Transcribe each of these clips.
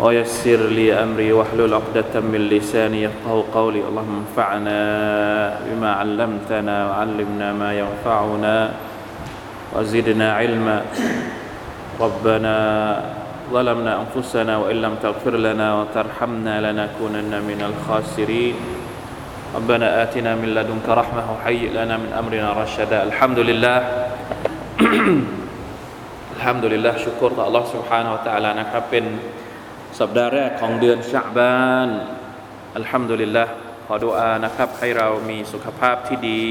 ويسر لي أمري واحلل عقدة من لساني يفقه قولي اللهم انفعنا بما علمتنا وعلمنا ما ينفعنا وزدنا علما ربنا ظلمنا أنفسنا وإن لم تغفر لنا وترحمنا لنكونن من الخاسرين ربنا آتنا من لدنك رحمة وهيئ لنا من أمرنا رشدا الحمد لله อัลฮัมดุลิลลาห์ชุกรต่อ Allah سبحانه และ تعالى นะครับ เป็น สัปดาห์แรกของเดือนชาบานอัลฮัมดุลิลละขอดุอานะครับ ให้เรามีสุขภาพที่ดี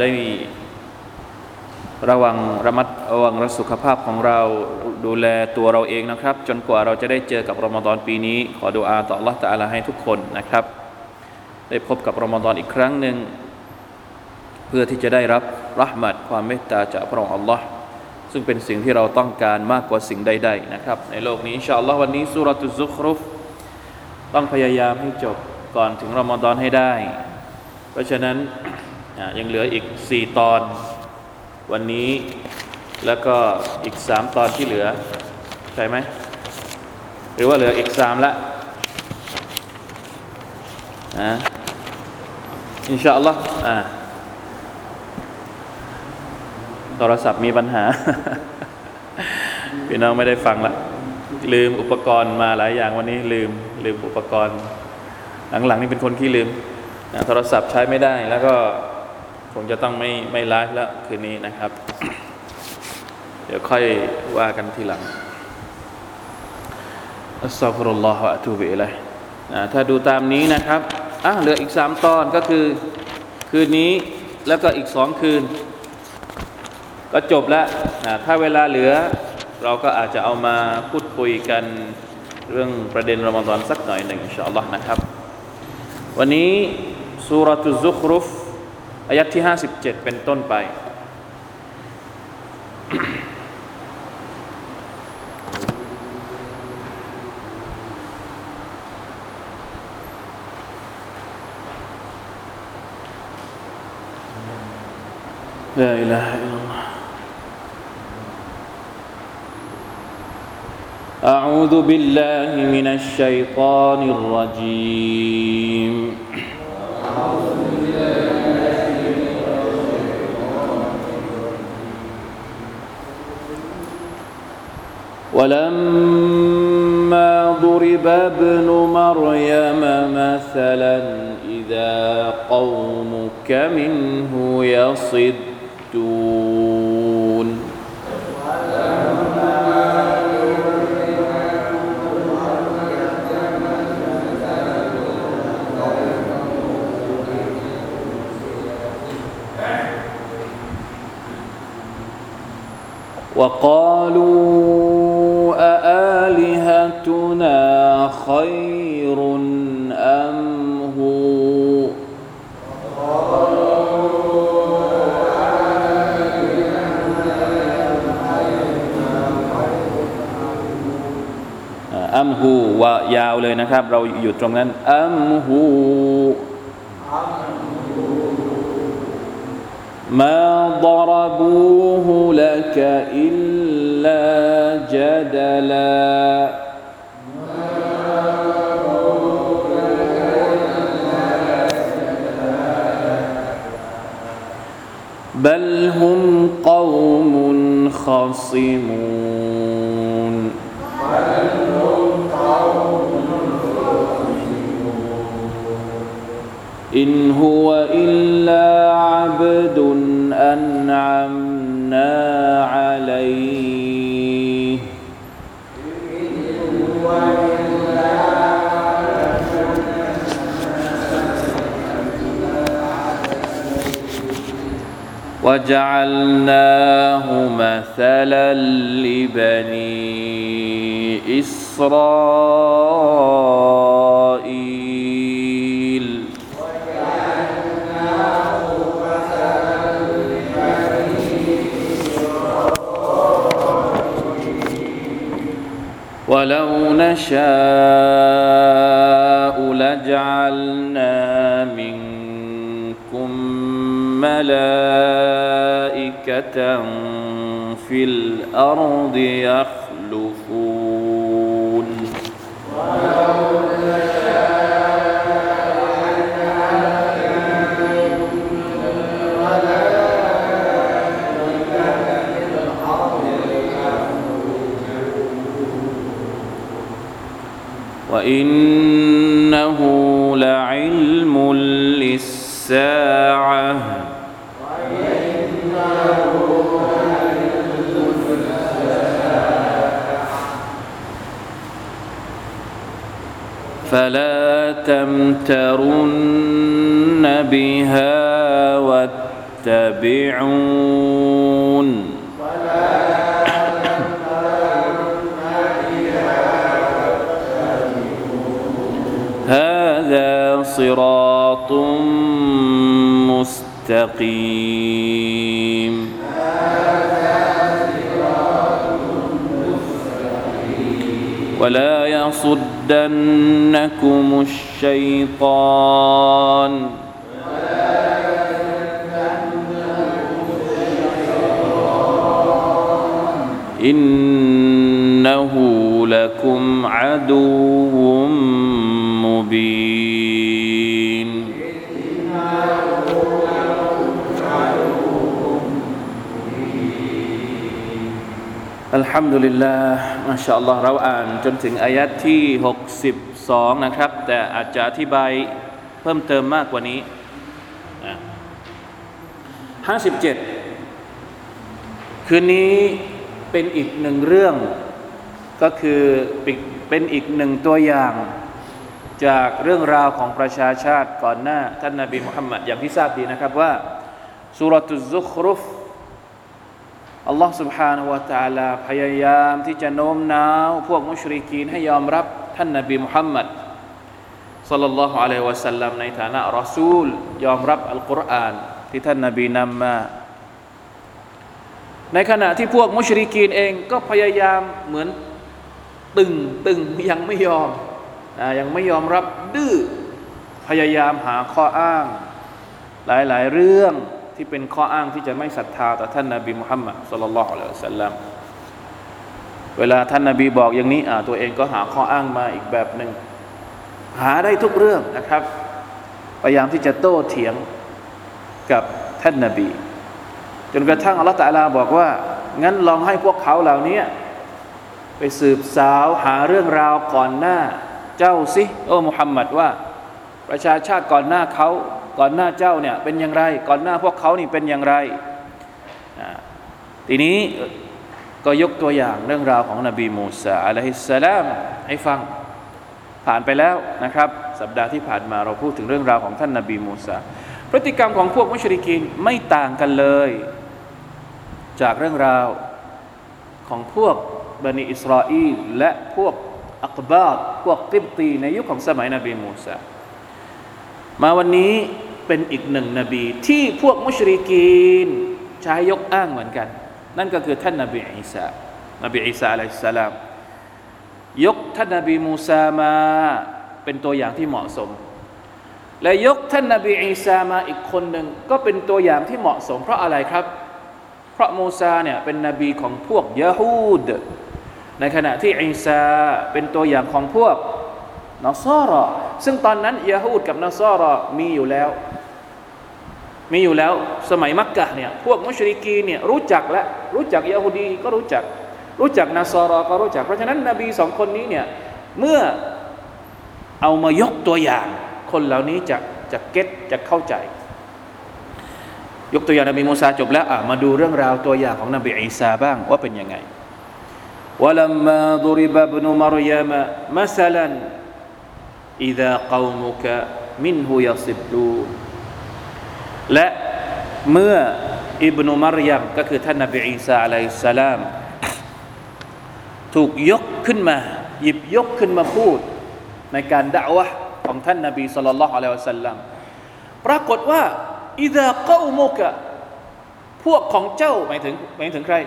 ได้ระวังระมัดระวังรักสุขภาพของเราดูแลตัวเราเองนะครับ จนกว่าเราจะได้เจอกับรอมฎอนปีนี้ ขอดุอาต่อ Allah ตะาลาให้ทุกคนนะครับ ได้พบกับรอมฎอนอีกครั้งหนึ่ง เพื่อที่จะได้รับรหมัดความเมตตาจากพระองค์ Allah ซึ่งเป็นสิ่งที่เราต้องการมากกว่าสิ่งใดๆนะครับ ในโลกนี้อินชาอัลลอฮ์วันนี้สุรตุซุครุฟต้องพยายามให้จบก่อนถึงรอมฎอนให้ได้ เพราะฉะนั้นยังเหลืออีก 4 ตอนวันนี้แล้วก็อีก 3 ตอนที่เหลือ ใช่ไหม หรือว่าเหลืออีก 3 ละนะอินชาอัลลอฮ์อ่า โทรศัพท์มีปัญหา พี่น้องไม่ได้ฟังละ ลืมอุปกรณ์มาหลายอย่างวันนี้ลืมลืมอุปกรณ์ หลังๆนี่เป็นคนขี้ลืมนะโทรศัพท์ใช้ไม่ได้แล้วก็คงจะต้องไม่ไม่ไลฟ์แล้วคืนนี้นะครับ เดี๋ยวค่อยว่ากันทีหลังอัสซาฟุรุลลอฮฺวะตูบิอิลัยนะถ้าดูตามนี้นะครับอะเหลืออีกสามตอนก็คือ คืนนี้แล้วก็อีกสองคืน ก็จบแล้วนะถ้าเวลาเหลือ เราก็อาจจะเอามาพูดคุยกันเรื่องประเด็นรอมฎอนสักหน่อยหนึ่งอินชาอัลลอฮ์นะครับ วันนี้สุรตุซุครุฟอายัดที่ 57 เป็นต้นไป لا إله أعوذ بالله من الشيطان الرجيم. ولما ضرب ابن مريم مثلا إذا قومك منه يصدون. وقالوا أآلهتنا خير أم هوอัมฮูว่ายาวเลยนะครับ เราอยู่ตรงนั้นอัมฮู ما ضربوه لك إلا جدلا. بل هم قوم خصمون. إن هو إلا عبد أنعمنا عليه. وجعلناه مثلا لبني إسرائيل. ولو نشاء لجعلنا منكم ملائكة في الأرض يخلفون وإنه لعلم للساعة فلا تمترن بها واتبعون صراط مستقيم. ولا يصدنكم الشيطان. إنه لكم عدو. อัลฮัมดุลิลลาห์มาชาอัลลอฮ์เราอ่านจนถึงอายัดที่ 62 นะครับ แต่อาจจะอธิบายเพิ่มเติมมากกว่านี้ 57 คืนนี้เป็นอีกหนึ่งเรื่อง ก็คือเป็นอีกหนึ่งตัวอย่างจากเรื่องราวของประชาชาติก่อนหน้า ท่านนาบีมุฮัมมัดอย่างที่ทราบดีนะครับว่าสุรตุซุครุฟ อัลลอฮ์ سبحانه และ تعالى พยายามที่จะโน้มน้าว พวกมุชริกีนให้ยอมรับท่านนาบีมุฮัมมัดสัลลัลลอฮุอะลัยฮิวะสัลลัมในฐานะรอซูล ยอมรับอัลกุรอานที่ท่านนาบีนำมา ในขณะที่พวกมุชริกีนเองก็พยายามเหมือนตึงตึงยังไม่ยอมนะยังไม่ยอมรับดื้อพยายามหาข้ออ้าง หลายๆเรื่อง ที่เป็นข้ออ้างที่จะไม่ศรัทธาต่อท่านนาบีมุฮัมมัดสุลลัลลอฮุอะลัยฮิวะสัลลัมเวลาท่านนาบีบอกอย่างนี้อ่าตัวเองก็หาข้ออ้างมาอีกแบบหนึ่งหาได้ทุกเรื่องนะครับพยายามที่จะโต้เถียงกับท่านนาบี จนกระทั่งอัลลอฮฺตะลาบอกว่า งั้นลองให้พวกเขาเหล่านี้ไปสืบสาวหาเรื่องราวก่อนหน้า เจ้าสิโอ้มุฮัมมัดว่า ประชาชาติก่อนหน้าเขา ก่อนหน้าเจ้าเนี่ยเป็นอย่างไร ก่อนหน้าพวกเขานี่เป็นอย่างไร ทีนี้ก็ยกตัวอย่างเรื่องราวของนบีมูซาอะลัยฮิสสลามให้ฟังผ่านไปแล้วนะครับ สัปดาห์ที่ผ่านมาเราพูดถึงเรื่องราวของท่านนบีมูซาพฤติกรรมของพวกมุชริกินไม่ต่างกันเลย จากเรื่องราวของพวกบันิอิสราเอลและพวกอักบาดพวกกิบตีในยุคของสมัยนบีมูซา มาวันนี้เป็นอีกหนึ่งนบี ที่พวกมุชริกีนใช้ยกอ้างเหมือนกัน นั่นก็คือท่านนบีอีสานบีอีสาอะลัยสลามยกท่านนบีมูซามาเป็นตัวอย่างที่เหมาะสม และยกท่านนบีอีสามาอีกคนหนึ่งก็เป็นตัวอย่างที่เหมาะสม เพราะอะไรครับ เพราะมูซาเนี่ยเป็นนบีของพวกยะฮูดในขณะที่อีสาเป็นตัวอย่างของพวก นอซอรอซึ่งตอนนั้นยะฮูดกับนอซอรอมีอยู่แล้ว มีอยู่แล้วสมัยมักกะเนี่ยพวกมุชริกีเนี่ยรู้จักและรู้จักยะฮูดีก็รู้จัก รู้จักนาซอรอก็รู้จัก เพราะฉะนั้นนบีสองคนนี้เนี่ยเมื่อเอามายกตัวอย่าง คนเหล่านี้จะจะเก็ตจะเข้าใจ ยกตัวอย่างนบีมูซาจบแล้วอ่ะมาดูเรื่องราวตัวอย่างของนบีอีสาบ้างว่าเป็นยังไง ولما ضرب ابن مريم مثلا إذا قومك منه يصدون และเมื่ออิบนุมารยมก็คือท่านนบีอีสาอะลัยฮิสสลาม ถูกยกขึ้นมา หยิบยกขึ้นมาพูด ในการด่าวะของท่านนบีสุลต่านละฮ์อะลัยฮิวะสัลลัมปรากฏว่าอิดะเก้าโมกะพวกของเจ้าหมายถึงหมายถึงใคร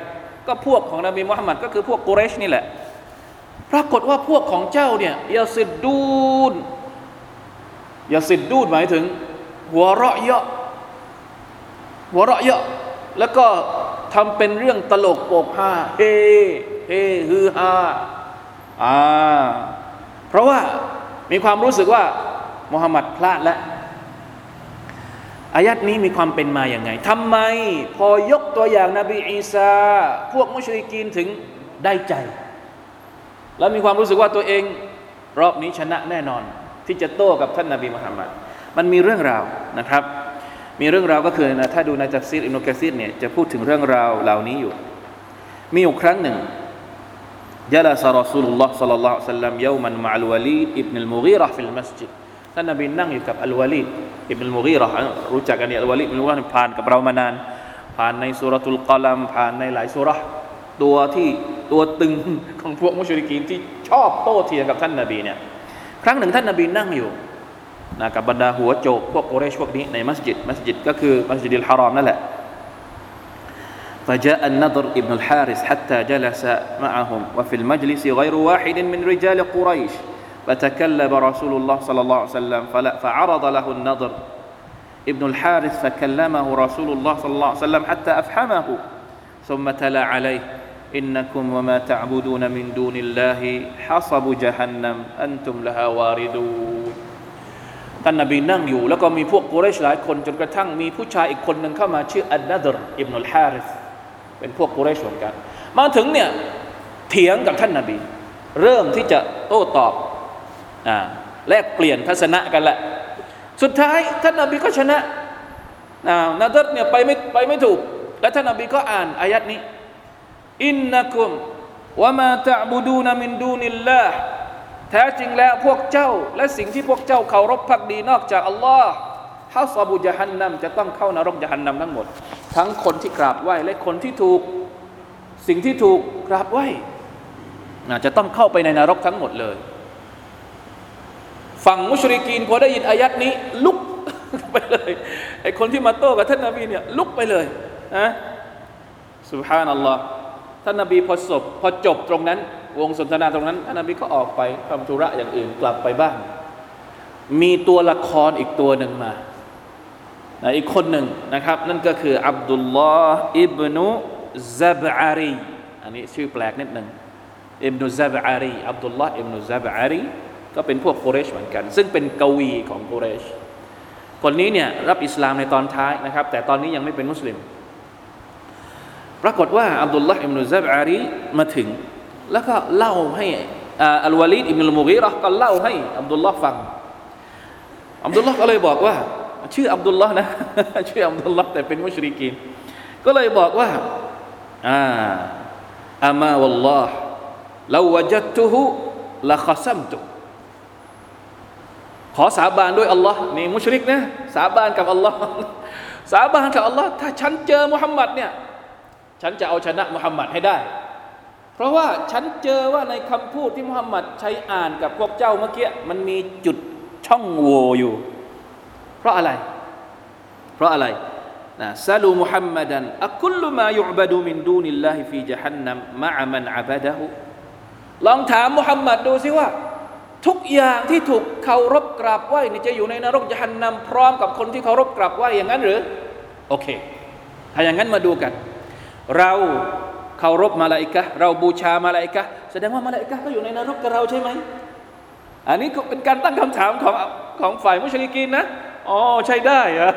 ก็พวกของนบีมุฮัมมัดก็คือพวกกุเรชนี่แหละ ปรากฏว่าพวกของเจ้าเนี่ยยาสิดดูนยาสิดดูนหมายถึง หัวเราะเยาะหัวเราะเยาะแล้วก็ทำเป็นเรื่องตลกโปกฮาเฮเฮฮือฮาอ่าเพราะว่ามีความรู้สึกว่ามุฮัมมัดพลาดแล้วอายัดนี้มีความเป็นมาอย่างไงทำไมพอยกตัวอย่างนาบีอีสาพวกมุชริกีนถึงได้ใจ แล้วมีความรู้สึกว่าตัวเอง รอบนี้ชนะแน่นอน ที่จะโต้กับท่านนาบีมุฮัมมัดมันมีเรื่องราวนะครับ มีเรื่องราวก็คือนะถ้าดูในตัฟซีรอิบนุกะษีรเนี่ยจะพูดถึงเรื่องราวเหล่านี้อยู่ มีอยู่ครั้งหนึ่งجلس رسول الله صلى الله عليه وسلم يوما مع الوليد بن المغيرة في المسجدท่านนบีนั่งอยู่กับอัลวาลีอิบนุลมุกีรอรู้จักกันเนี่ยอัลวาลีอิบนุลมุกีรอผ่านกับเรามานาน ผ่านในสุรทุลกอลัมผ่านในหลายสุรตัวที่ ตัวตึงของพวกมุชริกีนที่ชอบโต้เถียงกับท่านนบีเนี่ยครั้งหนึ่งท่านนบีนั่งอยู่นะกับบรรดาหัวโจกพวกโกเรชพวกนี้ในมัสยิดมัสยิดก็คือมัสยิดอัลฮารอมนั่นแหละ فجاء النضر ابن الحارث حتى جلس معهم وفي المجلس غير واحد من رجال قريش فتكلم رسول الله صلى الله عليه وسلم فلا فعرض له النضر ابن الحارث فكلمه رسول الله صلى الله عليه وسلم حتى أفحمه ثم تلا عليه إنكم وما تعبدون من دون الله حصب جهنم أنتم لها واردون ท่านนบีนั่งอยู่ แล้วก็มีพวกกุเรชหลายคนจนกระทั่งมีผู้ชายอีกคนหนึ่งเข้ามาชื่ออันนัดรอิบนุลฮาริสเป็นพวกกุเรชเหมือนกัน มาถึงเนี่ยเถียงกับท่านนบี เริ่มที่จะโต้ตอบอ่าแลกเปลี่ยนทัศนะกันแหละ สุดท้ายท่านนบีก็ชนะอ่านาดัรเนี่ยไปไม่ไปไม่ถูก และท่านนบีก็อ่านอายัดนี้ อินนักุมวะมาตะบูดูนมินดูนิลลาห์แท้จริงแล้วพวกเจ้า และสิ่งที่พวกเจ้าเคารพพักดีนอกจากอัลลอฮ์ฮาซาบุจฮันนัมจะต้องเข้านรกจฮันนัมทั้งหมด ทั้งคนที่กราบไหว้และคนที่ถูกสิ่งที่ถูกกราบไหว้จะต้องเข้าไปในนรกทั้งหมดเลย ฝั่งมุชริกีนพอได้ยินอายัดนี้ ลุกไปเลยไอคนที่มาโต้กับท่านนาบีเนี่ยลุกไปเลยนะสุบฮานัลลอฮ์ ท่านนาบีพอจบพอจบตรงนั้น วงสนทนาตรงนั้นท่านนาบีก็ออกไปทำธุระอย่างอื่นกลับไปบ้านมีตัวละครอีกตัวหนึ่งมาอีกคนหนึ่งนะครับ นั่นก็คืออับดุลลอฮ์อิบนุซับอารีอันนี้ชื่อแปลกนิดหนึ่งอิบนุซับอารีอับดุลลอฮ์อิบนุซับอารีก็เป็นพวกกุเรชเหมือนกัน ซึ่งเป็นกวีของกุเรช คนนี้เนี่ยรับอิสลามในตอนท้ายนะครับ แต่ตอนนี้ยังไม่เป็นมุสลิม ปรากฏว่าอับดุลลาห์อิบนุซับอารีมาถึง แล้วก็เล่าให้อัลวาลีดอิบนุลมุกีราะห์ก็เล่าให้อับดุลลาห์ฟังอับดุลลาห์ก็เลยบอกว่า ชื่ออับดุลลาห์นะชื่ออับดุลลาห์แต่เป็นมุชริกีนก็เลยบอกว่าอ่าอามาวัลลอฮ์ลาวจัตตุฮุละขซัมตุขอสาบานด้วยอัลลอฮ์นี่มุชริกนะสาบานกับอัลลอฮ์สาบานกับอัลลอฮ์ถ้าฉันเจอมุฮัมมัดเนี่ย ฉันจะเอาชนะมุฮัมมัดให้ได้ เพราะว่าฉันเจอว่าในคำพูดที่มุฮัมมัดใช้อ่านกับพวกเจ้าเมื่อกี้มันมีจุดช่องโหว่อยู่ เพราะอะไร เพราะอะไรนะซาลูมุฮัมมัดันอักุลมายุบดูมินดูนิลลาฮิฟีจฮันนัมมะอามันอับดะฮุลองถามมุฮัมมัดดูสิว่า ทุกอย่างที่ถูกเคารพกราบไหว้นี่จะอยู่ในนรกจฮันนัมพร้อมกับคนที่เคารพกราบไหว้อย่างนั้นหรือ โอเค ถ้าอย่างนั้นมาดูกัน เราเคารพมาลาอิกะเราบูชามาลาอิกะแสดงว่ามาลาอิกะก็อยู่ในนรกกับเราใช่ไหมอันนี้ก็เป็นการตั้งคำถามของของฝ่ายมุชลิกินนะอ๋อใช่ได้อะ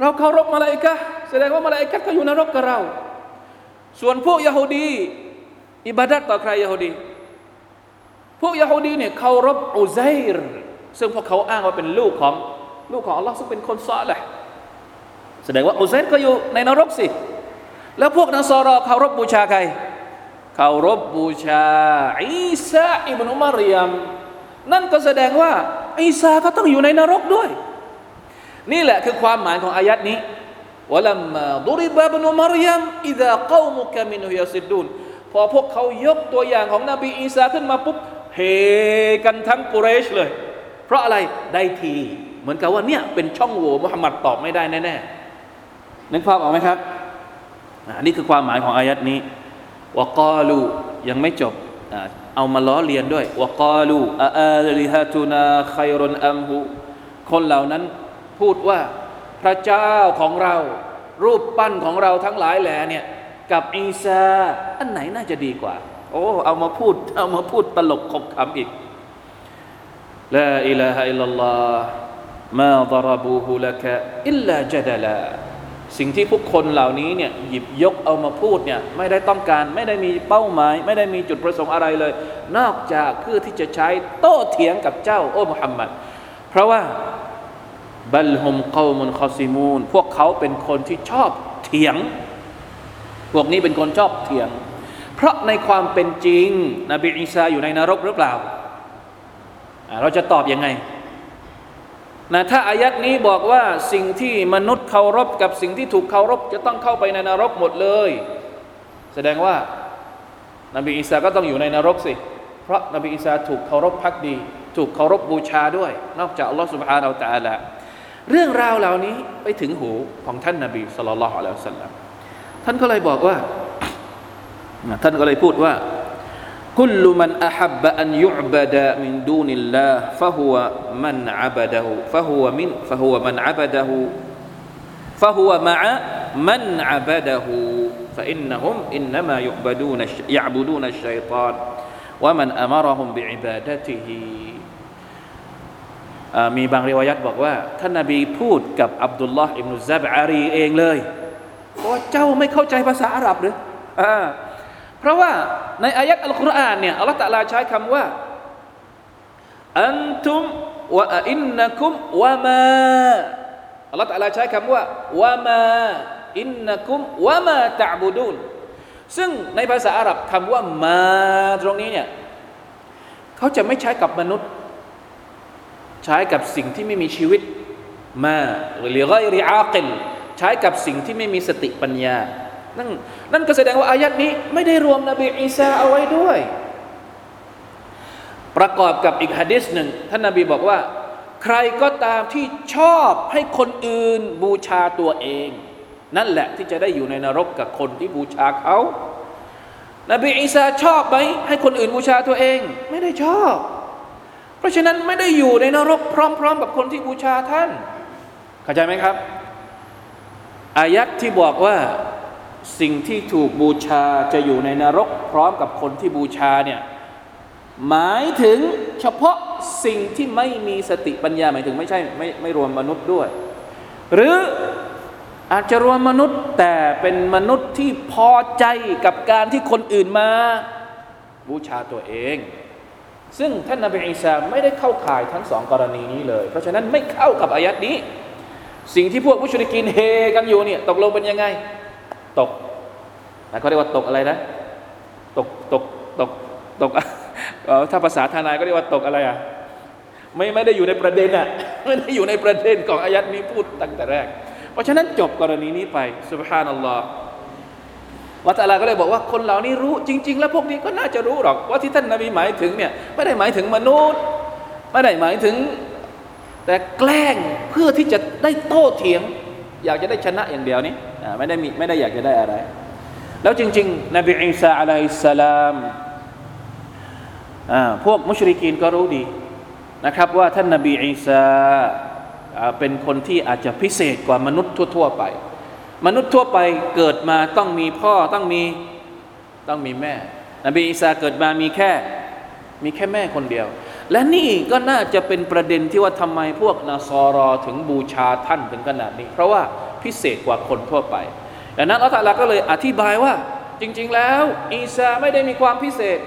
เราเคารพมาลาอิกะแสดงว่ามาลาอิกะก็อยู่นรกกับเรา ส่วนพวกยะฮูดี อิบาดัตต่อใครยะฮูดี พวกยะฮูดีเนี่ยเคารพอุไซร์ซึ่งพวกเขาอ้างว่าเป็นลูกของลูกของอัลลอฮ์ซึ่งเป็นคนซอแหละแสดงว่าอุไซร์ก็อยู่ในนรกสิ แล้วพวกนัสรอเคารพบูชาใครเคารพบูชาอีสาอิบนุมารยมนั่นก็แสดงว่าอีสาก็ต้องอยู่ในนรกด้วย นี่แหละคือความหมายของอายัดนี้วะลัมมาดุริบะบนุมารยมอิดะกอมุกะมินฮุยาซิดดูนพอพวกเขายกตัวอย่างของนบีอีสาขึ้นมาปุ๊บเฮกันทั้งกุเรชเลย เพราะอะไรได้ที เหมือนกับว่าเนี่ยเป็นช่องโหว่มุฮัมมัดตอบไม่ได้แน่ๆนึกภาพออกไหมครับ อันนี้คือความหมายของอายัดนี้วกาลูยังไม่จบเอามาล้อเลียนด้วยวกาลูอาอาลิฮะตุนาไครอนอัมฮูคนเหล่านั้นพูดว่าพระเจ้าของเรา รูปปั้นของเราทั้งหลายแหล่เนี่ยกับอีซาอันไหนน่าจะดีกว่า โอ้เอามาพูดเอามาพูดตลกขบคำอีกลาอิลาฮะอิลลัลลอฮ์มาดรบูฮุลกะอิลลาจดลา สิ่งที่พวกคนเหล่านี้เนี่ยหยิบยกเอามาพูดเนี่ยไม่ได้ต้องการไม่ได้มีเป้าหมาย ไม่ได้มีจุดประสงค์อะไรเลย นอกจากเพื่อที่จะใช้โต้เถียงกับเจ้าโอ้มุฮัมมัดเพราะว่าบัลฮุมกอมุนคอซิมูนพวกเขาเป็นคนที่ชอบเถียง พวกนี้เป็นคนชอบเถียง เพราะในความเป็นจริงนบีอีสาอยู่ในนรกหรือเปล่า เราจะตอบยังไง นะถ้าอายัดนี้บอกว่าสิ่งที่มนุษย์เคารพกับสิ่งที่ถูกเคารพจะต้องเข้าไปในนรกหมดเลย แสดงว่านบีอีสาก็ต้องอยู่ในนรกสิ เพราะนบีอีสาถูกเคารพพักดี ถูกเคารพบูชาด้วย นอกจากอัลลอฮฺสุบฮานาอัลตะอาละเรื่องราวเหล่านี้ไปถึงหูของท่านนบีสุลต่านละฮ์อัลลอฮฺสัลลัมท่านก็เลยบอกว่า ท่านก็เลยพูดว่า كل من أحب أن يعبد من دون الله فهو من عبده فهو من فهو من عبده فهو مع من عبده فإنهم إنما يعبدون يعبدون الشيطان ومن أمرهم بعبادته มีบางริวายัตบอกว่าท่านนาบีพูดกับอับดุลลอฮ์อิบนุซับอารีเองเลยว่าเจ้าไม่เข้าใจภาษาอาหรับหรือ เพราะว่าในอายัดอัลกุรอานเนี่ยอัลลอฮฺตะลาใช้คำว่าอันทุมวะอินนักุมวะมาอัลลอฮฺตะลาใช้คำว่าวะมาอินนักุมวะมาตะบูดูนซึ่งในภาษาอาหรับคำว่ามาตรงนี้เนี่ยเขาจะไม่ใช้กับมนุษย์ ใช้กับสิ่งที่ไม่มีชีวิตมาหรือไรริอาคิลใช้กับสิ่งที่ไม่มีสติปัญญา นั่นนั่นก็แสดงว่าอายัดนี้ไม่ได้รวมนบีอีสาเอาไว้ด้วย ประกอบกับอีกฮะดิษหนึ่งท่านนบีบอกว่า ใครก็ตามที่ชอบให้คนอื่นบูชาตัวเอง นั่นแหละที่จะได้อยู่ในนรกกับคนที่บูชาเขานบีอีสาชอบไหมให้คนอื่นบูชาตัวเอง ไม่ได้ชอบ เพราะฉะนั้นไม่ได้อยู่ในนรกพร้อม ๆ กับคนที่บูชาท่าน เข้าใจไหมครับอายัดที่บอกว่า สิ่งที่ถูกบูชาจะอยู่ในนรก พร้อมกับคนที่บูชาเนี่ยหมายถึงเฉพาะสิ่งที่ไม่มีสติปัญญาหมายถึงไม่ใช่ไม่ไม่รวมมนุษย์ด้วย หรืออาจจะรวมมนุษย์แต่เป็นมนุษย์ที่พอใจกับการที่คนอื่นมา บูชาตัวเอง ซึ่งท่านนบีอิสาไม่ได้เข้าข่ายทั้งสองกรณีนี้เลย เพราะฉะนั้นไม่เข้ากับอายัดนี้ สิ่งที่พวกมุชริกินเฮกันอยู่เนี่ยตกลงเป็นยังไง ตกนะเขาเรียกว่าตกอะไรนะ ตกตกตกตกถ้าภาษาทนายก็เรียกว่าตกอะไรอะไม่ไม่ได้อยู่ในประเด็นอะไม่ได้อยู่ในประเด็นของอายัดนี้พูดตั้งแต่แรก เพราะฉะนั้นจบกรณีนี้ไปสุบฮานัลลอฮ์วะตาลาก็เลยบอกว่าคนเหล่านี้รู้จริง ๆ แล้วพวกนี้ก็น่าจะรู้หรอกว่าที่ท่านนาบีหมายถึงเนี่ยไม่ได้หมายถึงมนุษย์ ไม่ได้หมายถึง แต่แกล้งเพื่อที่จะได้โต้เถียง อยากจะได้ชนะอย่างเดียวนี้ ไม่ได้มีไม่ได้อยากจะได้อะไร แล้วจริง ๆ นบีอิสาอะลัยสลามพวกมุชริกีนก็รู้ดีนะครับ ว่าท่านนบีอิสาเป็นคนที่อาจจะพิเศษกว่ามนุษย์ทั่ว ๆ ไป มนุษย์ทั่วไปเกิดมาต้องมีพ่อต้องมีต้องมีแม่ นบีอิสาเกิดมามีแค่ มีแค่แม่คนเดียว และนี่ก็น่าจะเป็นประเด็นที่ว่าทำไมพวกนาซอรอถึงบูชาท่านถึงขนาดนี้ เพราะว่า พิเศษกว่าคนทั่วไปดังนั้นอัลลอฮฺก็เลยอธิบายว่าจริง ๆ แล้ว อีสาไม่ได้มีความพิเศษ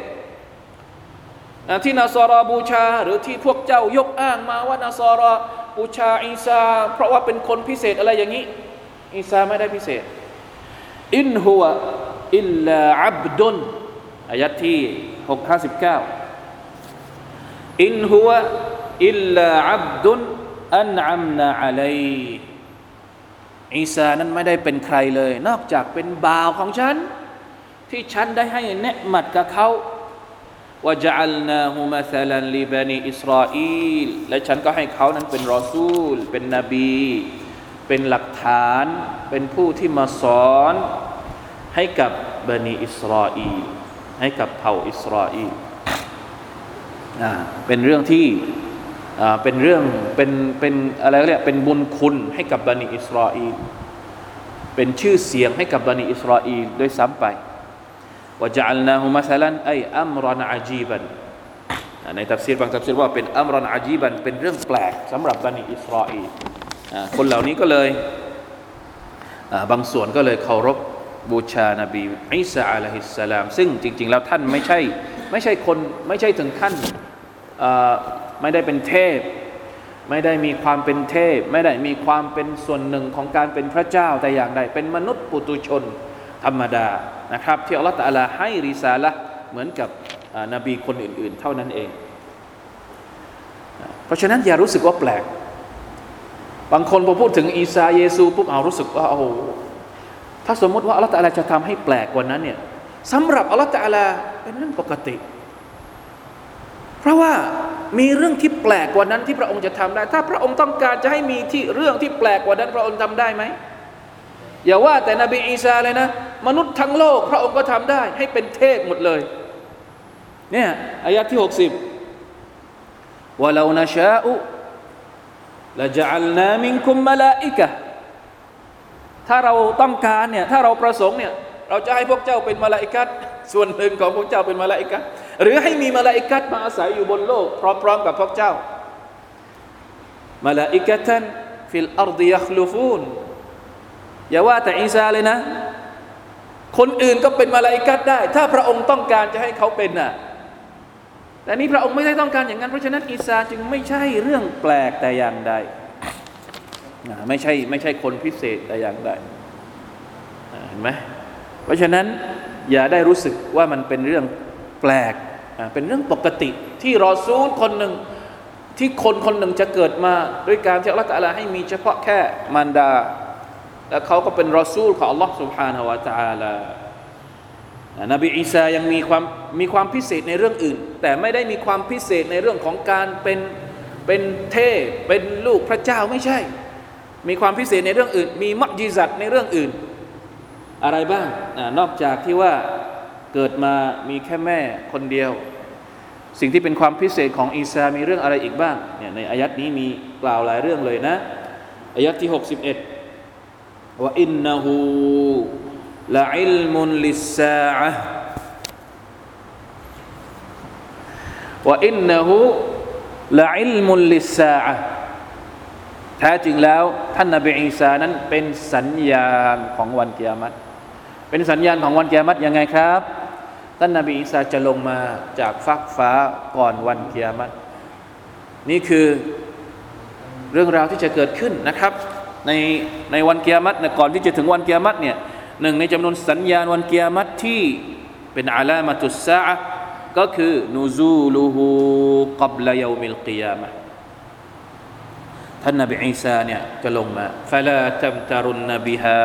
ที่นาซอรอบูชา หรือที่พวกเจ้ายกอ้างมาว่านาซอรอบูชาอีสาเพราะว่าเป็นคนพิเศษอะไรอย่างนี้ อีสาไม่ได้พิเศษ อินหัวอิลลาอับดุนอายัดที่หกห้าสิบเก้าอินหัวอิลลาอับดุนอันอัมนาอะลัย อีสานั้นไม่ได้เป็นใครเลย นอกจากเป็นบ่าวของฉัน ที่ฉันได้ให้เนหมัดกับเขาว่าจะอัลนาฮุมาซาลันลีบานีอิสราเอลและฉันก็ให้เขานั้นเป็นรอซูล เป็นนบี เป็นหลักฐาน เป็นผู้ที่มาสอน ให้กับบันีอิสราเอลให้กับเผ่าอิสราเอลเป็นเรื่องที่ เป็นเรื่องเป็นเป็นอะไรเรียกเป็นบุญคุณให้กับบันิอิสราเอลเป็นชื่อเสียงให้กับบันิอิสราเอลด้วยซ้ำไปว่าจะอัลนาหุมัสลันไออัมรอนอาจีบันในตัฟซีรบางตัฟซีรว่าเป็นอัมรอนอาจีบันเป็นเรื่องแปลกสำหรับบันิอิสราเอลคนเหล่านี้ก็เลยบางส่วนก็เลยเคารพบูชานบีอิสาอะลัยฮิสสลาม ซึ่งจริง ๆ แล้วท่านไม่ใช่ไม่ใช่คนไม่ใช่ถึงขั้น ไม่ได้เป็นเทพ ไม่ได้มีความเป็นเทพ ไม่ได้มีความเป็นส่วนหนึ่งของการเป็นพระเจ้าแต่อย่างใดเป็นมนุษย์ปุตุชนธรรมดานะครับที่อัลลอฮฺตะลาให้ริซาละเหมือนกับนบีคนอื่น ๆ เท่านั้นเอง เพราะฉะนั้นอย่ารู้สึกว่าแปลก บางคนพอพูดถึงอีสาเยซูปุ๊บเอารู้สึกว่าโอ้ถ้าสมมติว่าอัลลอฮฺตะลาจะทำให้แปลกกว่านั้นเนี่ยสำหรับอัลลอฮฺตะลาเป็นเรื่องปกติ เพราะว่ามีเรื่องที่แปลกกว่านั้นที่พระองค์จะทำได้ ถ้าพระองค์ต้องการจะให้มีที่เรื่องที่แปลกกว่านั้นพระองค์ทำได้ไหมอย่าว่าแต่นบีอีสาเลยนะ มนุษย์ทั้งโลก พระองค์ก็ทำได้ ให้เป็นเทพหมดเลยเนี่ยอายะที่หกสิบว่าเรานชาอุلجعلنا منكم ملائكةถ้าเราต้องการเนี่ยถ้าเราประสงค์เนี่ยเราจะให้พวกเจ้าเป็นมาลาอิกัดส่วนหนึ่งของพวกเจ้าเป็นมาลาอิกัด หรือให้มีมาลาอิกัดมาอาศัยอยู่บนโลก พร้อม ๆ กับพวกเจ้าملائكة في الأرض يخلفونอย่าว่าแต่อีซาเลยนะ คนอื่นก็เป็นมาลาอิกัดได้ ถ้าพระองค์ต้องการจะให้เขาเป็นน่ะแต่นี้พระองค์ไม่ได้ต้องการอย่างนั้น เพราะฉะนั้นอีซาจึงไม่ใช่เรื่องแปลกแต่อย่างใดไม่ใช่ไม่ใช่คนพิเศษแต่อย่างใดเห็นไหมเพราะฉะนั้นอย่าได้รู้สึกว่ามันเป็นเรื่อง แปลกเป็นเรื่องปกติที่รอซูลคนหนึ่งที่คนคนหนึ่งจะเกิดมาด้วยการที่อัลลอฮฺตะลาให้มีเฉพาะแค่มารดา แล้วเขาก็เป็นรอซูลของอัลลอฮฺ سبحانه และ تعالى นบีอีสายังมีความมีความพิเศษในเรื่องอื่น แต่ไม่ได้มีความพิเศษในเรื่องของการเป็นเป็นเทพเป็นลูกพระเจ้าไม่ใช่ มีความพิเศษในเรื่องอื่น มีมัจจิซัตในเรื่องอื่นอะไรบ้างอนอกจากที่ว่า เกิดมามีแค่แม่คนเดียว สิ่งที่เป็นความพิเศษของอีสามีเรื่องอะไรอีกบ้างเนี่ยในอายัดนี้มีกล่าวหลายเรื่องเลยนะอายัดที่ 61 وإنه لعلم للساعة وإنه لعلم للساعةแท้จริงแล้ว ท่านนบีอีสานั้นเป็นสัญญาณของวันกิยามัตเป็นสัญญาณของวันกิยามัตยังไงครับ ท่านนบีอีสาจะลงมาจากฟากฟ้าก่อนวันกิยามัตนี่คือเรื่องราวที่จะเกิดขึ้นนะครับ ในในวันเกียรติก่อนที่จะถึงวันเกียรติเนี่ยหนึ่งในจำนวนสัญญาณวันเกียรติที่เป็นอาลามาตุสซาก็คือนูซูลูฮูกับลายามิลกิยามะท่านนบีอีสาเนี่ยจะลงมาฟะลาตัมตารุนนบิฮา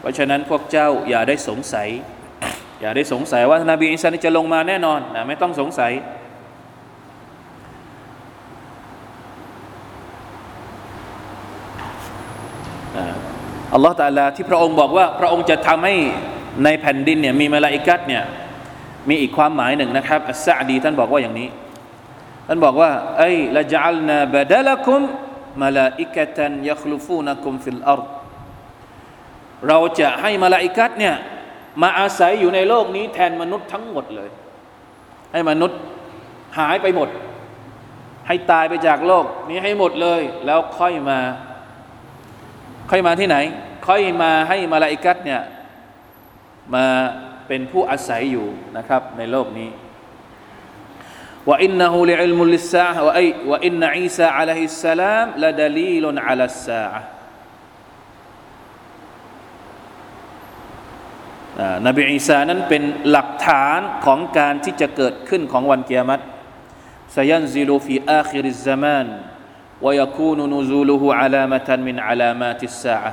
เพราะฉะนั้นพวกเจ้าอย่าได้สงสัย อย่าได้สงสัยว่านาบีอิสาจะลงมาแน่นอนนะไม่ต้องสงสัย อัลลอฮฺตาลาที่พระองค์บอกว่าพระองค์จะทำให้ในแผ่นดินเนี่ยมีมาลาอิกัดเนี่ยมีอีกความหมายหนึ่งนะครับอัสซาดีท่านบอกว่าอย่างนี้ ท่านบอกว่าأي لجعلنا بدلكم ملائكة يخلفونكم في الأرضเราจะให้มาลาอิกัดเนี่ย มาอาศัยอยู่ในโลกนี้แทนมนุษย์ทั้งหมดเลย ให้มนุษย์หายไปหมด ให้ตายไปจากโลกนี้ให้หมดเลย แล้วค่อยมา ค่อยมาที่ไหน ค่อยมาให้มาลาอิกัดเนี่ยมาเป็นผู้อาศัยอยู่นะครับ ในโลกนี้وإنه لعلم للساعة أي وإن عيسى عليه السلام لدليل على الساعة นบีอีสานั้นเป็นหลักฐานของการที่จะเกิดขึ้นของวันเกียรติซยันซิลูฟีอาคิริซามานวยคูนนูซูลูฮูอาลามะตันมินอาลามาติสซาอะ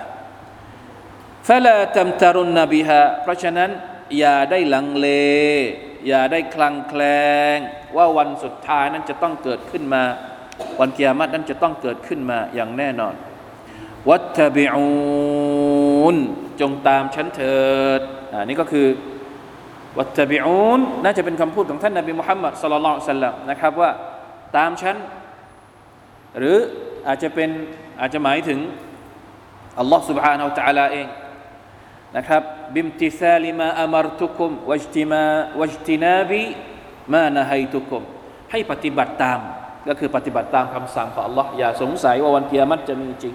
ฟะลาตัมตารุนนบิฮะเพราะฉะนั้นอย่าได้หลังเล อย่าได้คลังแคลง ว่าวันสุดท้ายนั้นจะต้องเกิดขึ้นมา วันเกียรตินั้นจะต้องเกิดขึ้นมาอย่างแน่นอน วัตบิอูนจงตามฉันเถิด อันนี้ก็คือ วัตบิอูนน่าจะเป็นคำพูดของท่านนบีมุฮัมมัดสลลัลสัลลัมนะครับว่าตามฉัน หรืออาจจะเป็นอาจจะหมายถึงอัลลอฮ์ سبحانه และ تعالى เองนะครับบิมติซาลิมาอามารตุคุมวัจติมาวัจตินาบีมานะฮัยตุคุมให้ปฏิบัติตาม ก็คือปฏิบัติตามคำสั่งของ Allah อย่าสงสัยว่าวันเกียรติจะมีจริง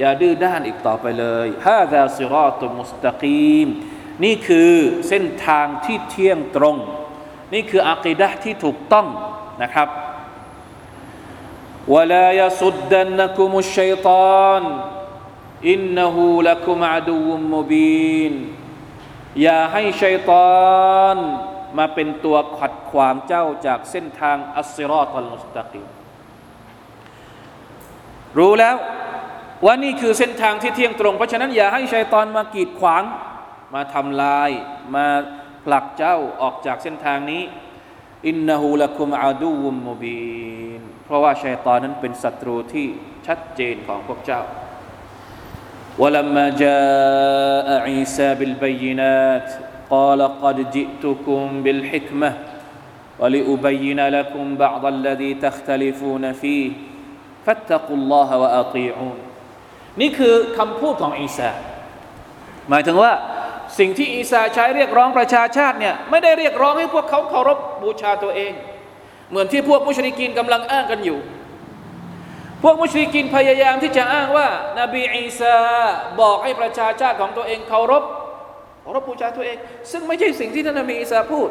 อย่าดื้อด้านอีกต่อไปเลยฮาดาซิรอตุมุสตะกีม นี่คือเส้นทางที่เที่ยงตรง นี่คืออักีดะที่ถูกต้องนะครับ ولا يصدنكم الشيطان إنه لكم عدو مبين อย่าให้ชัยตอนมาเป็นตัวขัดขวางเจ้าจากเส้นทางอัสซิรอตัลมุสตะกีมรู้แล้วว่านี่คือเส้นทางที่เที่ยงตรง เพราะฉะนั้นอย่าให้ชัยตอนมากีดขวาง มาทำลาย มาผลักเจ้าออกจากเส้นทางนี้อินนหูละคุมอาดูวุมมุบีนเพราะว่าชัยตอนนั้นเป็นศัตรูที่ชัดเจนของพวกเจ้า ولما جاء عيسى بالبينات قال قد جئتكم بالحكمة ولأبين لكم بعض الذي تختلفون فيه فاتقوا الله وأطيعون นี่คือคำพูดของอีสาหมายถึงว่า สิ่งที่อีสาใช้เรียกร้องประชาชาติเนี่ยไม่ได้เรียกร้องให้พวกเขาเคารพบูชาตัวเอง เหมือนที่พวกมุชริกีนกำลังอ้างกันอยู่ พวกมุชริกีนพยายามที่จะอ้างว่านบีอีสาบอกให้ประชาชาติของตัวเองเคารพเคารพบูชาตัวเอง ซึ่งไม่ใช่สิ่งที่ท่านนบีอีสาพูด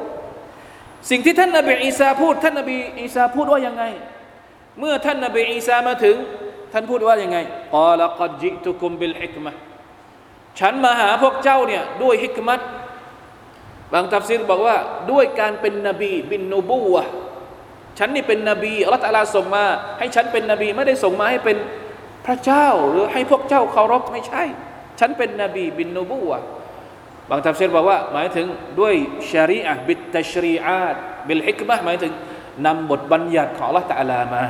สิ่งที่ท่านนบีอีสาพูด ท่านนบีอีสาพูดว่ายังไง เมื่อท่านนบีอีสามาถึง ท่านพูดว่ายังไงقال قد جئتكم بالحكمة ฉันมาหาพวกเจ้าเนี่ยด้วยฮิกมัตบางตัฟซีรบอกว่าด้วยการเป็นนบีبالنبوةฉันนี่เป็นนบีอัลลอฮฺตาลาส่งมา ให้ฉันเป็นนบีไม่ได้ส่งมาให้เป็นพระเจ้าหรือให้พวกเจ้าเคารพไม่ใช่ ฉันเป็นนบีبالنبوةบางตัฟซีรบอกว่า หมายถึงด้วยชารีอะبالشريعةบิลฮิกมะหมายถึงนำบทบัญญัติของอัลลอฮฺตาลามา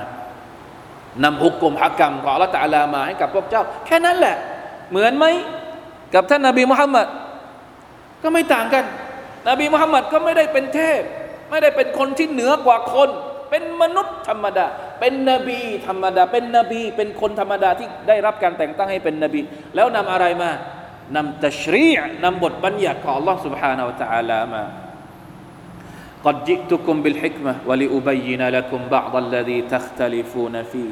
นำฮุกกลมฮักกรรมของอัลลอฮฺตาลามาให้กับพวกเจ้า แค่นั้นแหละ เหมือนไหม กับท่านนาบีมุฮัมมัดก็ไม่ต่างกัน นบีมุฮัมมัดก็ไม่ได้เป็นเทพ ไม่ได้เป็นคนที่เหนือกว่าคน เป็นมนุษย์ธรรมดา เป็นนบีธรรมดา เป็นนบี เป็นคนธรรมดาที่ได้รับการแต่งตั้งให้เป็นนบี แล้วนำอะไรมานำตัชรีนำบทบัญญัติของ Allah سبحانه และ تعالى มา قد جئتكم بالحكمة ولأبين لكم بعض الذي تختلفون فيه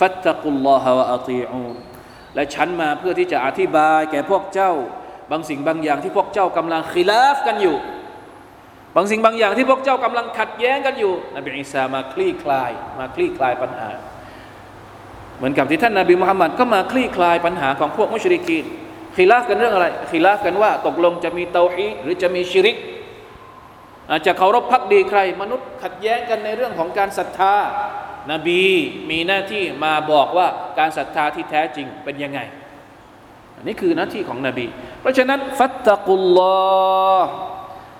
فاتقوا الله وأطيعون และฉันมาเพื่อที่จะอธิบายแก่พวกเจ้า บางสิ่งบางอย่างที่พวกเจ้ากำลังขีลาฟกันอยู่ บางสิ่งบางอย่างที่พวกเจ้ากำลังขัดแย้งกันอยู่ นบีอิสามาคลี่คลาย มาคลี่คลายปัญหา เหมือนกับที่ท่านนาบีมุฮัมมัดก็มาคลี่คลายปัญหาของพวกมุชริกีนขีลาฟกันเรื่องอะไรขีลาฟกันว่าตกลงจะมีเตาฮีหรือจะมีชิริกอาจจะเคารพพักดีใคร มนุษย์ขัดแย้งกันในเรื่องของการศรัทธา นบีมีหน้าที่มาบอกว่าการศรัทธาที่แท้จริงเป็นยังไง อันนี้คือหน้าที่ของนบี เพราะฉะนั้น ฟัตตะกุลลอฮ์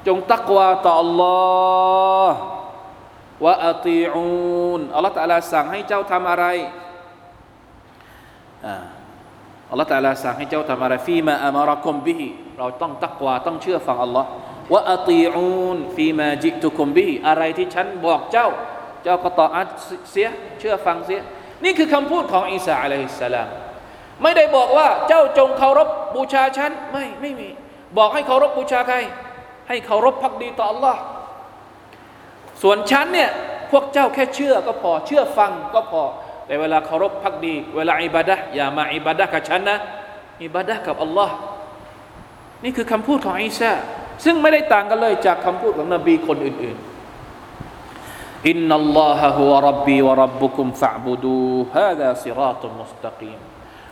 จงตักวาต่อ Allah วะอติอูนอัลลอฮฺตะลาสั่งให้เจ้าทำอะไรอัลลอฮฺตะลาสั่งให้เจ้าทำอะไรฟีมาอามารคุมบิฮิเราต้องตักวาต้องเชื่อฟังอัลลอฮ์วะอติอูนฟีมาจิตุคุมบิฮิอะไรที่ฉันบอกเจ้า จ้าก็ต่ออัดเสียเชื่อฟังเสีย นี่คือคำพูดของอีสาอะลัยฮิสสลามไม่ได้บอกว่าเจ้าจงเคารพบูชาฉันไม่ไม่มี บอกให้เคารพบูชาใคร ให้เคารพพักดีต่อ Allah ส่วนฉันเนี่ยพวกเจ้าแค่เชื่อก็พอเชื่อฟังก็พอ แต่เวลาเคารพพักดี เวลาอิบาดะอย่ามาอิบาดะกับฉันนะอิบาดะกับ Allah นี่คือคำพูดของอีสาซึ่งไม่ได้ต่างกันเลยจากคำพูดของนบีคนอื่นๆ อินนัลลอฮะฮุวะรับบีวะรับบุคุมฟะบุดูฮาดาซิราตุมุสตะกีม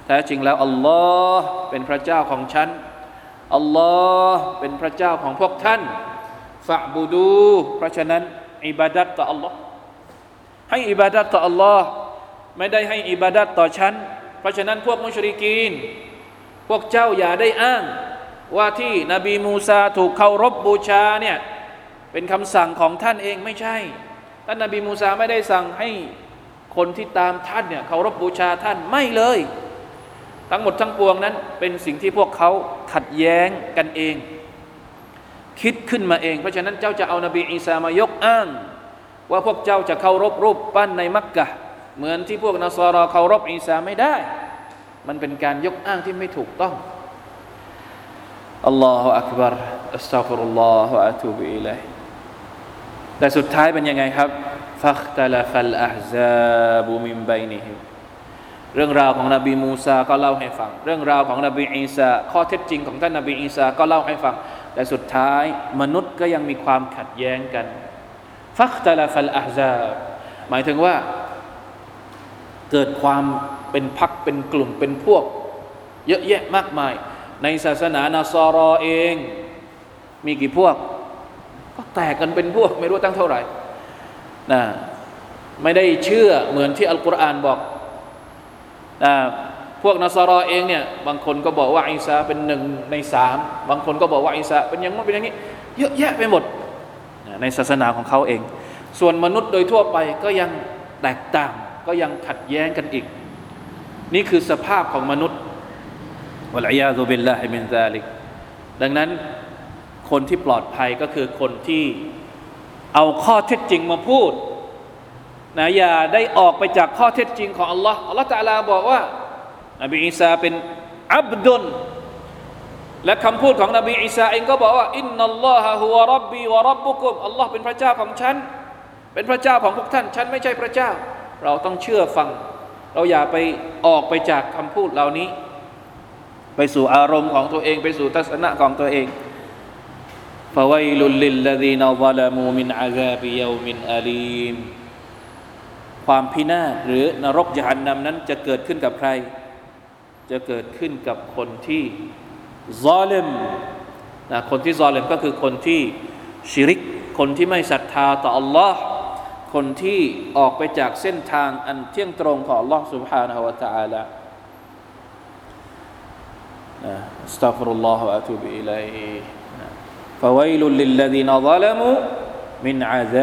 แท้จริงแล้วอัลลอฮ์เป็นพระเจ้าของฉันอัลลอฮ์เป็นพระเจ้าของพวกท่านฟะบุดู เพราะฉะนั้นอิบาดัตต่ออัลลอฮ์ให้อิบาดัตต่ออัลลอฮ์ไม่ได้ให้อิบาดัตต่อฉัน เพราะฉะนั้นพวกมุชริกีน พวกเจ้าอย่าได้อ้าง ว่าที่นบีมูซาถูกเคารพบูชาเนี่ยเป็นคำสั่งของท่านเองไม่ใช่ ท่านนบีมูซาไม่ได้สั่งให้คนที่ตามท่านเนี่ยเคารพบูชาท่านไม่เลย ทั้งหมดทั้งปวงนั้น เป็นสิ่งที่พวกเขาขัดแย้งกันเอง คิดขึ้นมาเอง เพราะฉะนั้นเจ้าจะเอานบีอีสามายกอ้าง ว่าพวกเจ้าจะเคารพรูปปั้นในมักกะ เหมือนที่พวกนัสรอเคารพอีสาไม่ได้ มันเป็นการยกอ้างที่ไม่ถูกต้องอัลลอฮฺอักบารอัสตัฟุรุลลอฮฺอะตูบิอิลัย แต่สุดท้ายเป็นยังไงครับฟักตะลฟัลอะฮซาบุมินบัยนิฮิเรื่องราวของนบีมูซาก็เล่าให้ฟัง เรื่องราวของนบีอีสาข้อเท็จจริงของท่านนบีอีสาก็เล่าให้ฟัง แต่สุดท้ายมนุษย์ก็ยังมีความขัดแย้งกันฟักตะลฟัลอะฮซาหมายถึงว่า เกิดความเป็นพักเป็นกลุ่มเป็นพวก เยอะแยะมากมาย ในศาสนานาซอรอเอง มีกี่พวก ก็แตกกันเป็นพวกไม่รู้ตั้งเท่าไหร่นะไม่ได้เชื่อเหมือนที่อัลกุรอานบอกนะพวกนัสรอนีเองเนี่ยบางคนก็บอกว่าอิสาเป็นหนึ่งในสามบางคนก็บอกว่าอิสาเป็นอย่างนั้นเป็นอย่างนี้ เยอะแยะไปหมดนะในศาสนาของเขาเอง ส่วนมนุษย์โดยทั่วไปก็ยังแตกต่างก็ยังขัดแย้งกันอีก นี่คือสภาพของมนุษย์والعياذ بالله من ذلكดังนั้น คนที่ปลอดภัยก็คือคนที่เอาข้อเท็จจริงมาพูดนะอย่าได้ออกไปจากข้อเท็จจริงของอัลลอฮ์อัลลอฮ์ตะลาบอกว่านบีอีสาเป็นอับดุลและคำพูดของนบีอีสาเองก็บอกว่าอินนัลลอฮะฮุวะรับบีวะรับบุกุมอัลลอฮ์เป็นพระเจ้าของฉัน เป็นพระเจ้าของพวกท่าน ฉันไม่ใช่พระเจ้า เราต้องเชื่อฟัง เราอย่าไปออกไปจากคำพูดเหล่านี้ ไปสู่อารมณ์ของตัวเอง ไปสู่ทัศนะของตัวเอง ฟาวลุลลิลลดีนซาลามูมินอาซาบิยามินอาลีมความพินาศหรือนรกยานนำนั้นจะเกิดขึ้นกับใคร จะเกิดขึ้นกับคนที่ซอเลมนะคนที่ซอเลมก็คือคนที่ชิริก คนที่ไม่ศรัทธาต่อ Allah คนที่ออกไปจากเส้นทางอันเที่ยงตรงของ Allah سبحانه และ تعالى อัสตัฟรุลลอฮฺอะตูบิอิลัย ฟะวัยลุลลิลลดีนซาลามูมินอาซ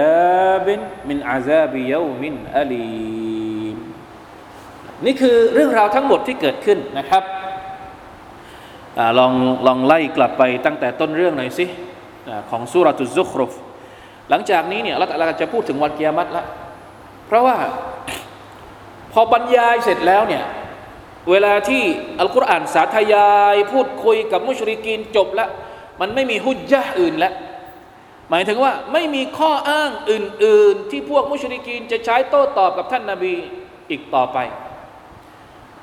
าบินมินอาซาบิยามินอาลีมนี่คือเรื่องราวทั้งหมดที่เกิดขึ้นนะครับอลองลองไล่กลับไปตั้งแต่ต้นเรื่องหน่อยสิของสุรตุซุครุฟหลังจากนี้เนี่ยเราจะพูดถึงวันกิยามัตละเพราะว่าพอบรรยายเสร็จแล้วเนี่ยเวลาที่อัลกุรอานสาธยาย พูดคุยกับมุชริกีนจบแล้ว มันไม่มีฮุจยะอื่นแล้ว หมายถึงว่าไม่มีข้ออ้างอื่น ๆ ที่พวกมุชริกีนจะใช้โต้ตอบกับท่านนาบีอีกต่อไป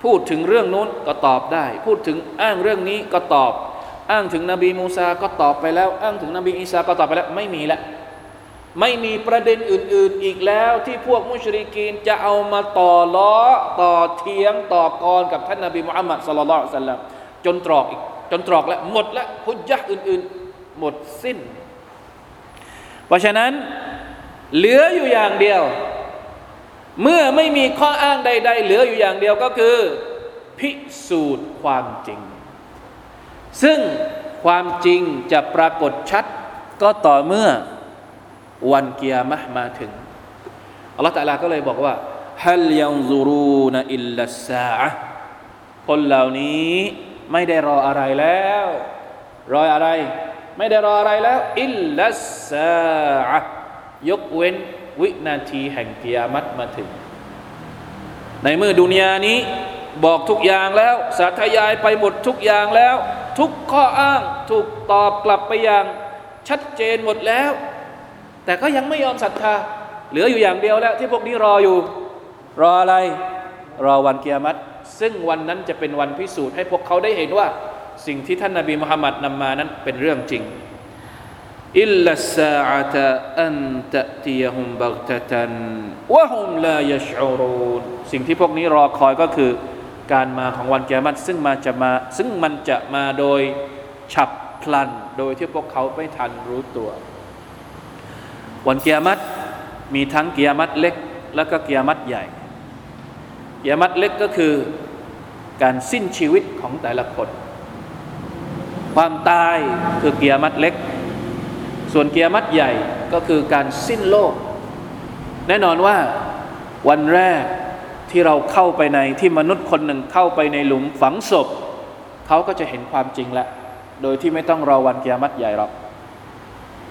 พูดถึงเรื่องนู้นก็ตอบได้ พูดถึงอ้างเรื่องนี้ก็ตอบ อ้างถึงนบีมูซาก็ตอบไปแล้ว อ้างถึงนบีอีสาก็ตอบไปแล้ว ไม่มีแล้วไม่มีประเด็นอื่น ๆอีกแล้ว ที่พวกมุชริกีนจะเอามาต่อล้อ ต่อเทียงต่อกรกับท่านนบีมุฮัมมัดสุลลัลสัลลัมจนตรอกอีก จนตรอกแล้วหมดแล้วพุจยะอื่น ๆ หมดสิ้น เพราะฉะนั้น เหลืออยู่อย่างเดียว เมื่อไม่มีข้ออ้างใด ๆ เหลืออยู่อย่างเดียวก็คือ พิสูจน์ความจริง ซึ่งความจริงจะปรากฏชัดก็ต่อเมื่อวันเกิยามะมาถึงอัลลอฮฺตะลาก็เลยบอกว่าฮัลยังซูรูนอิลลัสซาคนเหล่านี้ ไม่ได้รออะไรแล้ว รออะไร ไม่ได้รออะไรแล้ว อิลลัสซายกเว้นวินาทีแห่งกิยามัตมาถึง ในเมื่อดุนยานี้บอกทุกอย่างแล้ว สาธยายไปหมดทุกอย่างแล้ว ทุกข้ออ้างถูกตอบกลับไปอย่างชัดเจนหมดแล้ว แต่ก็ยังไม่ยอมศรัทธา เหลืออยู่อย่างเดียวแล้ว ที่พวกนี้รออยู่ รออะไร รอวันเกียรติ ซึ่งวันนั้นจะเป็นวันพิสูจน์ให้พวกเขาได้เห็นว่า สิ่งที่ท่านนาบีมุฮัมมัดนำมานั้นเป็นเรื่องจริงอิลลัสซาอะตะอันตะตียฮุมบักตะตันวะฮุมลายชอูรูนสิ่งที่พวกนี้รอคอยก็คือ การมาของวันเกียรติซึ่งมาจะมาซึ่งมันจะมาโดยฉับพลัน โดยที่พวกเขาไม่ทันรู้ตัว วันเกียรติมีทั้งเกียรติเล็ก และก็เกียรติใหญ่ เกียรติเล็กก็คือการสิ้นชีวิตของแต่ละคน ความตายคือเกียรติเล็ก ส่วนเกียรติใหญ่ก็คือการสิ้นโลก แน่นอนว่าวันแรกที่เราเข้าไปในที่มนุษย์คนหนึ่งเข้าไปในหลุมฝังศพ เขาก็จะเห็นความจริงแล้วโดยที่ไม่ต้องรอวันเกียรติใหญ่หรอก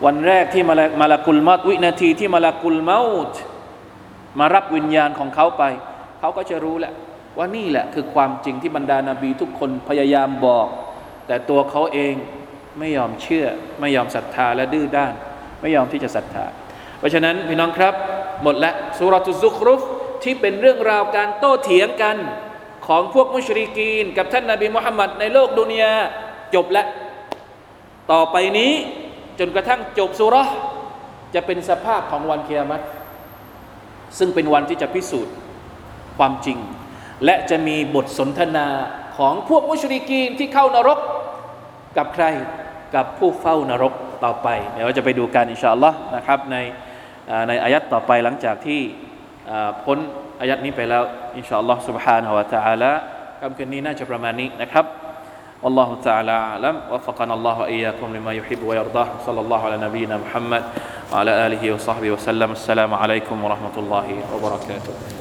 วันแรกที่มาลามาลากุลมอตวินาทีที่มาลากุลเมาต์มารับวิญญาณของเขาไป เขาก็จะรู้แหละ ว่านี่แหละคือความจริงที่บรรดานาบีทุกคนพยายามบอก แต่ตัวเขาเองไม่ยอมเชื่อ ไม่ยอมศรัทธาและดื้อด้าน ไม่ยอมที่จะศรัทธา เพราะฉะนั้นพี่น้องครับ หมดละสุรตุซุครุฟที่เป็นเรื่องราวการโต้เถียงกันของพวกมุชริกีน กับท่านนาบีมุฮัมมัดในโลกดุนยาจบแล้วต่อไปนี้จนกระทั่งจบสุรจะเป็นสภาพของวันเกียรติซึ่งเป็นวันที่จะพิสูจน์ ความจริง และจะมีบทสนทนาของพวกมุชริกีนที่เข้านรก กับใครกับผู้เฝ้านรกต่อไป เดี๋ยวเราจะไปดูกันอินชาอัลลอฮ์นะครับในอ่าในอายัดต่อไปหลังจากที่อ่าพ้นอายัดนี้ไปแล้วอินชาอัลลอฮ์ سبحانه และ تعالى คำคืนนี้น่าจะประมาณนี้นะครับ والله تعالى أعلم وفقنا الله وإياكم لما يحب ويرضاه صلى الله على نبينا محمد وعلى آله وصحبه وسلم السلام عليكم ورحمة الله وبركاته